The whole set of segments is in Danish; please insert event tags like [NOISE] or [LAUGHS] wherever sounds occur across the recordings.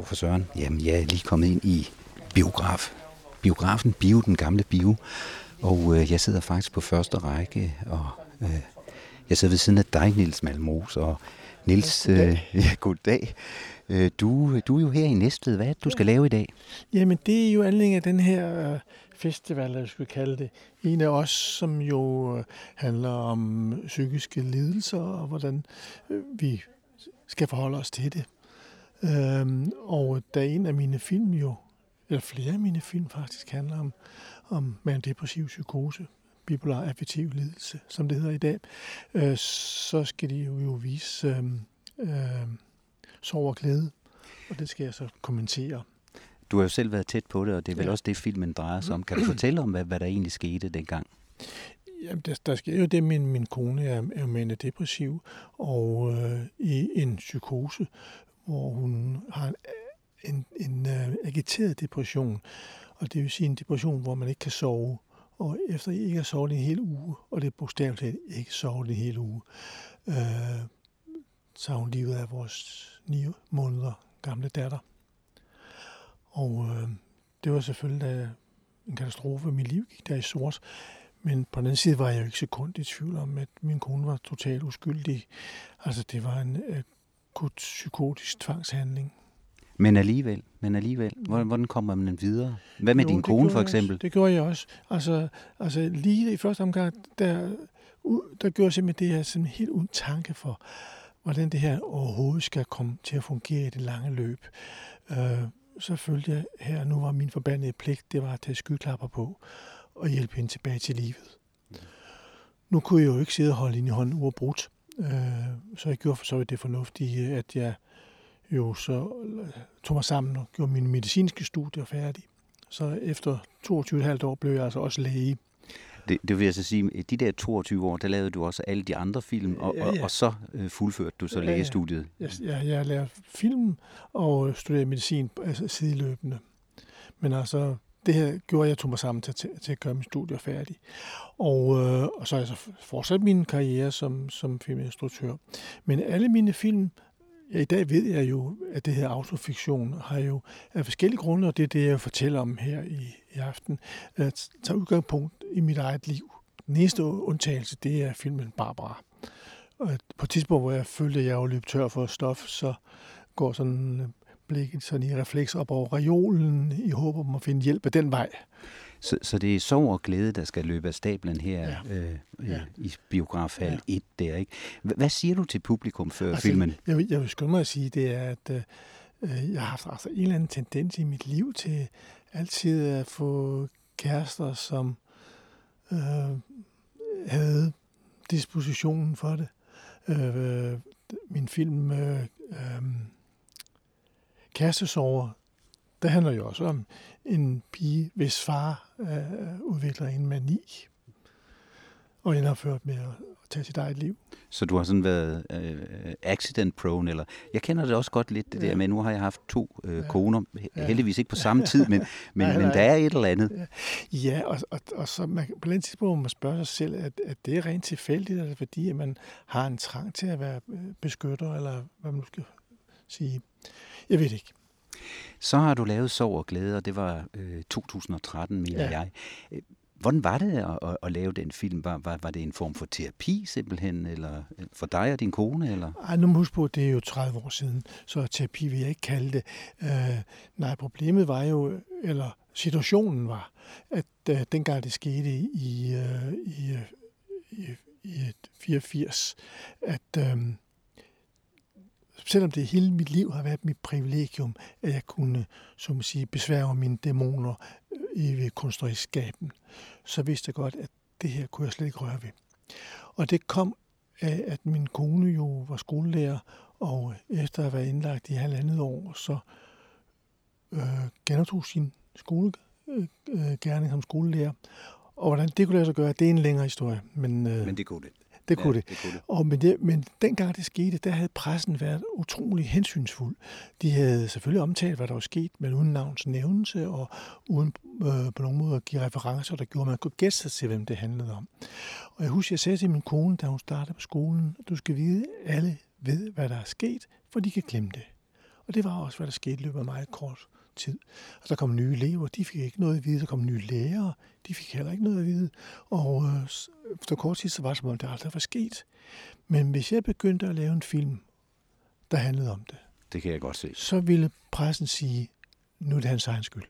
Dag for Søren. Jamen, jeg er lige kommet ind i biograf. Biografen, Bio, den gamle bio. Og øh, jeg sidder faktisk på første række, og øh, jeg sidder ved siden af dig, Nils Malmos. Og Nils, Ja, goddag. øh, [LAUGHS] ja, goddag. Øh, du, du er jo her i Næstved. Hvad er det, du skal lave i dag? Jamen, det er jo anledning af den her øh, festival, jeg skulle kalde det. En af os, som jo øh, handler om psykiske lidelser, og hvordan øh, vi skal forholde os til det. Øhm, og da en af mine film jo, eller flere af mine film faktisk handler om, om depressiv psykose, bipolar affektiv lidelse, som det hedder i dag, øh, så skal de jo, jo vise øh, øh, sorg og glæde, og det skal jeg så kommentere. Du har jo selv været tæt på det, og det er vel Ja. også det, filmen drejer sig om. Kan du fortælle om, hvad, hvad der egentlig skete dengang? Jamen, der, der sker jo det, min, min kone er, er depressiv og øh, i en psykose, hvor hun har en, en, en øh, agiteret depression. Og det vil sige en depression, hvor man ikke kan sove. Og efter ikke har sovet en hel uge, og det er bogstaveligt talt ikke sovet en hel uge, øh, så har hun livet af vores ni måneder gamle datter. Og øh, det var selvfølgelig en katastrofe. Mit liv gik der i sort. Men på den anden side var jeg jo ikke sekund i tvivl om, at min kone var totalt uskyldig. Altså, det var en øh, akut psykotisk tvangshandling. Men alligevel, men alligevel, hvordan, hvordan kommer man videre? Hvad med Jo, din kone for eksempel? Også. Det gjorde jeg også. Altså, altså lige i første omgang, der, der gjorde jeg simpelthen det her sådan helt uden tanke for, hvordan det her overhovedet skal komme til at fungere i det lange løb. Øh, så følte jeg her, nu var min forbandede pligt, det var at tage skyklapper på og hjælpe hende tilbage til livet. Nu kunne jeg jo ikke sidde og holde hende i hånden uafbrudt, så jeg gjorde for så vidt det fornuftige, at jeg jo så tog mig sammen og gjorde mine medicinske studier færdige. Så efter 22,5 år blev jeg altså også læge. Det, det vil jeg så sige, de der 22 år, der lavede du også alle de andre film, og, Ja, og, ja. og så øh, fuldførte du så Ja, ja. lægestudiet. Jeg, jeg, jeg lavede film og studerede medicin altså sideløbende. Men altså, det her gjorde, at jeg tog mig sammen til, til, til at gøre min studie færdig. Og, øh, og så har jeg så fortsat min karriere som, som filminstruktør. Men alle mine film, ja, i dag ved jeg jo, at det her autofiktion har jo af forskellige grunde, og det er det, jeg fortæller om her i, i aften, at tage udgangspunkt i mit eget liv. Den eneste undtagelse, det er filmen Barbara. Og på et tidspunkt, hvor jeg følte, at jeg var løbet tør for stof, så går sådan øh, blikket sådan i refleks op over reolen i håb om at finde hjælp af den vej. Så, så det er sorg og glæde, der skal løbe af stablen her Ja. øh, Ja. ja. i biografhal Ja. 1 der, ikke? Hvad siger du til publikum før Altså, filmen? Jeg, vil- jeg vil skynde mig at sige, det er, at øh, øh, jeg har haft altså en eller anden tendens i mit liv til altid at få kærester, som øh, havde dispositionen for det. Øh, min film øh, øh, Kærestesover, der handler jo også om en pige, hvis far øh, udvikler en mani og ender ført med at, tage sit eget liv. Så du har sådan været øh, accident prone, eller jeg kender det også godt lidt, det Ja. der med, nu har jeg haft to øh, Ja. koner, heldigvis ikke på samme tid, men, [LAUGHS] men, Nej, men nej. der er et eller andet. Ja, og, og, og så man, på den tidspunkt må man spørge sig selv, at, at det er rent tilfældigt, eller fordi at man har en trang til at være øh, beskytter, eller hvad man nu skal sige. Jeg ved det ikke. Så har du lavet Sorg og Glæde, og det var øh, 2013, mener Ja. jeg. Hvordan var det at, at, at lave den film? Var, var, var det en form for terapi simpelthen, eller øh, for dig og din kone? Eller? Ej, nu huske på, det er jo 30 år siden, så terapi vil jeg ikke kalde det. Øh, nej, problemet var jo, eller situationen var, at øh, dengang det skete i, øh, i, øh, i, i 84, at øh, selvom det hele mit liv har været mit privilegium, at jeg kunne, som man sige, besværge mine dæmoner øh, i ved så vidste jeg godt, at det her kunne jeg slet ikke røre ved. Og det kom af, at min kone jo var skolelærer, og efter at have været indlagt i halvandet år, så øh, genoptog sin skolegærning øh, øh som skolelærer. Og hvordan det kunne lade sig gøre, det er en længere historie. Men, øh, Men det kunne det det kunne ja, det. det, kunne det. Og men, det, men dengang det skete, der havde pressen været utrolig hensynsfuld. De havde selvfølgelig omtalt, hvad der var sket, men uden navns nævnelse og uden øh, på nogen måde at give referencer, der gjorde, at man kunne gætte sig til, hvem det handlede om. Og jeg husker, jeg sagde til min kone, da hun startede på skolen, du skal vide, alle ved, hvad der er sket, for de kan glemme det. Og det var også, hvad der skete i løbet af meget kort tid. Og der kom nye elever, de fik ikke noget at vide. Der kom nye lærere, de fik heller ikke noget at vide. Og øh, efter kort tid, så var det som om, det aldrig var sket. Men hvis jeg begyndte at lave en film, der handlede om det, det kan jeg godt se. så ville pressen sige, nu er det hans egen skyld.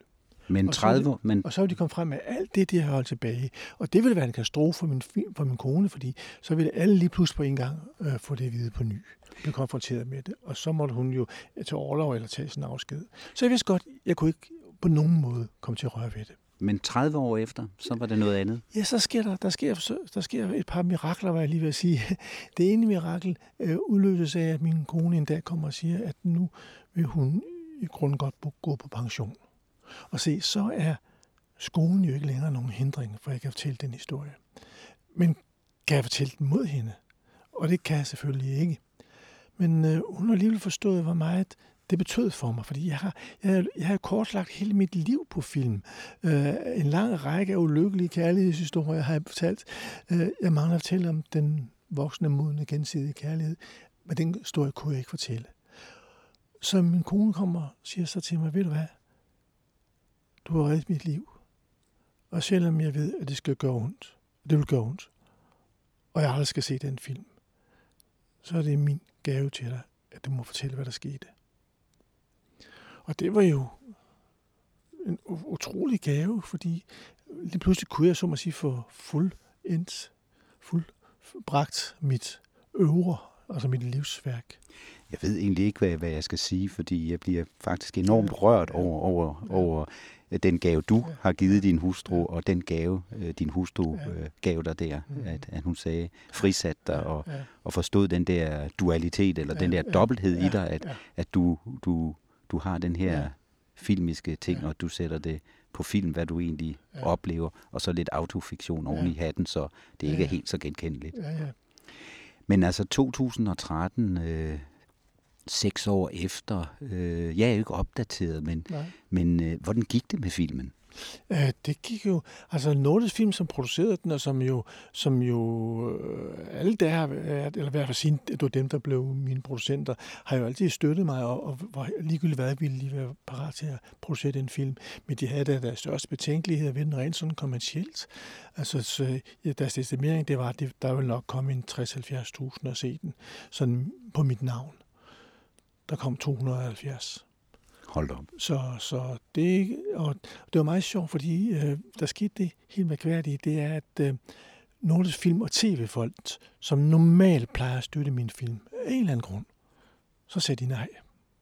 Men Og så 30 år, men Og så vil de komme frem med alt det, de har holdt tilbage. Og det ville være en katastrofe for min, for min kone, fordi så ville alle lige pludselig på en gang øh, få det at vide på ny. Blive konfronteret med det. Og så måtte hun jo tage overlov eller tage sin afsked. Så jeg vidste godt, jeg kunne ikke på nogen måde komme til at røre ved det. men 30 år efter, så var det noget andet. Ja, så sker der, der, sker, der sker et par mirakler, var jeg lige ved at sige. [LAUGHS] Det ene mirakel øh, udløses af, at min kone en dag kommer og siger, at nu vil hun i grunden godt gå på pension. Og se, så er skolen jo ikke længere nogen hindring, for jeg kan fortælle den historie. Men kan jeg fortælle den mod hende? Og det kan jeg selvfølgelig ikke. Men øh, hun har alligevel forstået, hvor meget det betød for mig, fordi jeg har, jeg, jeg har kortlagt hele mit liv på film. Øh, en lang række af ulykkelige kærlighedshistorier har jeg fortalt. Øh, jeg mangler at fortælle om den voksne, modne, gensidige kærlighed, men den historie kunne jeg ikke fortælle. Så min kone kommer og siger så til mig, ved du hvad, du har reddet mit liv. Og selvom jeg ved, at det skal gøre ondt, det vil gøre ondt, og jeg aldrig skal se den film, så er det min gave til dig, at du må fortælle, hvad der skete. Og det var jo en utrolig gave, fordi lige pludselig kunne jeg, så må sige, få fuld fuldbragt fuld bragt mit øvre, altså mit livsværk. Jeg ved egentlig ikke, hvad, hvad jeg skal sige, fordi jeg bliver faktisk enormt rørt over, over, over øh, den gave, du har givet din hustru, og den gave, øh, din hustru øh, gav dig der, Mhm. at, at hun sagde, frisat dig og, og forstod den der dualitet, eller den der dobbelthed i dig, at, at du, du, du har den her filmiske ting, og du sætter det på film, hvad du egentlig oplever, og så lidt autofiktion oven i hatten, så det ikke er helt så genkendeligt. Men altså 2013, øh, seks år efter, øh, jeg er jo ikke opdateret, men, Nej. men øh, hvordan gik det med filmen? Øh, det gik jo, altså Nordisk Film, som producerede den, og som jo, som jo øh, alle der eller i hvert fald siden, det var dem, der blev mine producenter, har jo altid støttet mig, og, og var ligegyldigt hvad, ville lige være parat til at producere den film. Men de havde da deres største betænkeligheder ved den rent sådan kommercielt. Altså, så, ja, deres estimering, det var, at der ville nok komme en 60-70.000 at se den, sådan på mit navn. Der kom 270. Hold op. Så, så det, og det var meget sjovt, fordi øh, der skete det helt mærkværdige, det er, at øh, Nordisk Film og TV-folk, som normalt plejer at støtte min film, af en eller anden grund, så sagde de nej.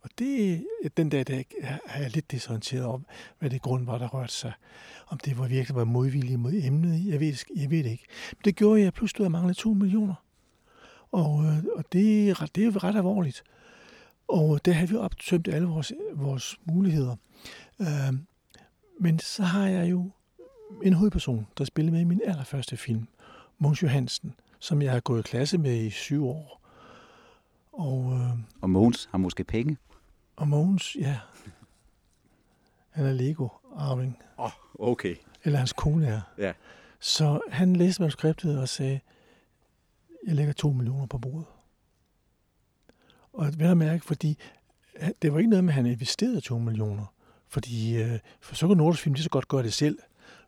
Og det, den dag, der er jeg lidt desorienteret om, hvad det grund var, der rørte sig. Om det var virkelig var modvillige mod emnet, jeg ved, jeg ved det ikke. Men det gjorde, jeg pludselig at mangle 2 millioner. Og, øh, og det, det er ret alvorligt. Og der har vi optømt alle vores, vores muligheder. Øh, men så har jeg jo en hovedperson, der spillede med i min allerførste film, Måns Johansen, som jeg har gået i klasse med i syv år. Og, øh, Og Mogens har måske penge. og Mogens, ja, han er Lego-arving, Åh, oh, okay. eller hans kone er. Ja. Så han læste manuskriptet og sagde, jeg lægger to millioner på bordet. Og vel at mærke, fordi han- det var ikke noget med, at han investerede to millioner. Fordi øh, for så kunne Nordisk Film lige så godt gøre det selv.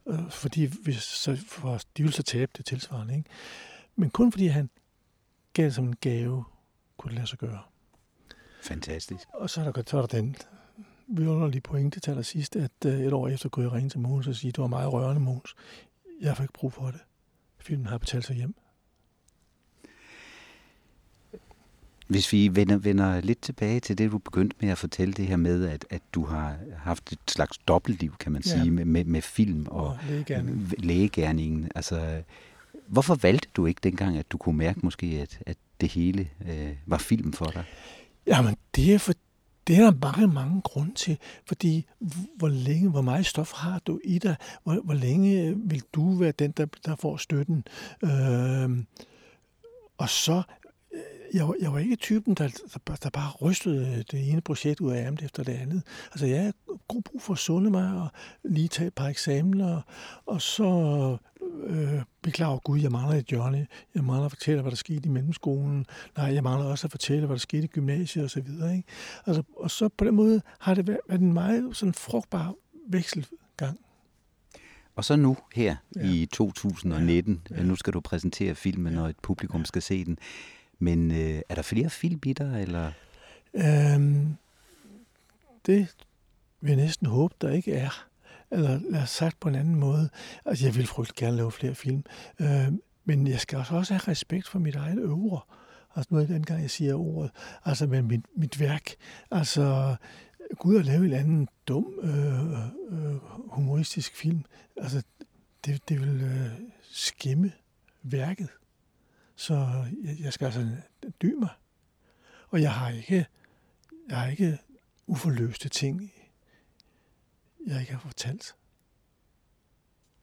Øh, fordi hvis, så, for, de ville så tabe det tilsvarende. Ikke? Men kun fordi han gav det som en gave, kunne det lade sig gøre. Fantastisk. Og så er der, så er der den vidunderlige pointe til allersidst, at øh, et år efter kunne jeg ringe til Mogens og sige, du var meget rørende, Mogens. Jeg får ikke brug for det. Filmen har betalt sig hjem. Hvis vi vender, vender lidt tilbage til det, du begyndte med at fortælle det her med, at, at du har haft et slags dobbeltliv, kan man Ja. sige, med, med, med film og, Og lægegærning. lægegærningen. Altså, hvorfor valgte du ikke dengang, at du kunne mærke måske, at, at det hele øh, var film for dig? Jamen, det er, for, det er der mange, mange grunde til. Fordi, hvor længe, hvor meget stof har du i dig? Hvor, hvor længe vil du være den, der, der får støtten? Øhm, og så, øh, jeg, var- jeg var ikke typen, der, der, bare- der bare rystede det ene projekt ud af ærmet efter det andet. Altså, jeg har god brug for at sunde mig og lige tage et par eksamener, og så øh, beklager Gud, jeg mangler et hjørne. Jeg mangler at fortælle, hvad der skete i mellemskolen. Nej, jeg mangler også at fortælle, hvad der skete i gymnasiet osv. Ikke? Altså, og så på den måde har det været en meget sådan frugtbar vekselgang. Og så nu her ja. i 2019, ja. Ja. nu skal du præsentere filmen, når et publikum skal se den. Men øh, er der flere film i dig, eller? Øhm, det vil jeg næsten håbe, der ikke er. Eller lad os sagt på en anden måde. Altså, jeg vil frygtelig gerne lave flere film. Øh, men jeg skal også have respekt for mit eget øvre. Altså nu er det den gang, jeg siger ordet. Altså med mit, mit værk. Altså, Gud at lave en anden dum øh, øh, humoristisk film. Altså, det, det vil øh, skimme værket. Så jeg, jeg skal altså dy mig. Og jeg har ikke, jeg har ikke uforløste ting, jeg ikke har fortalt.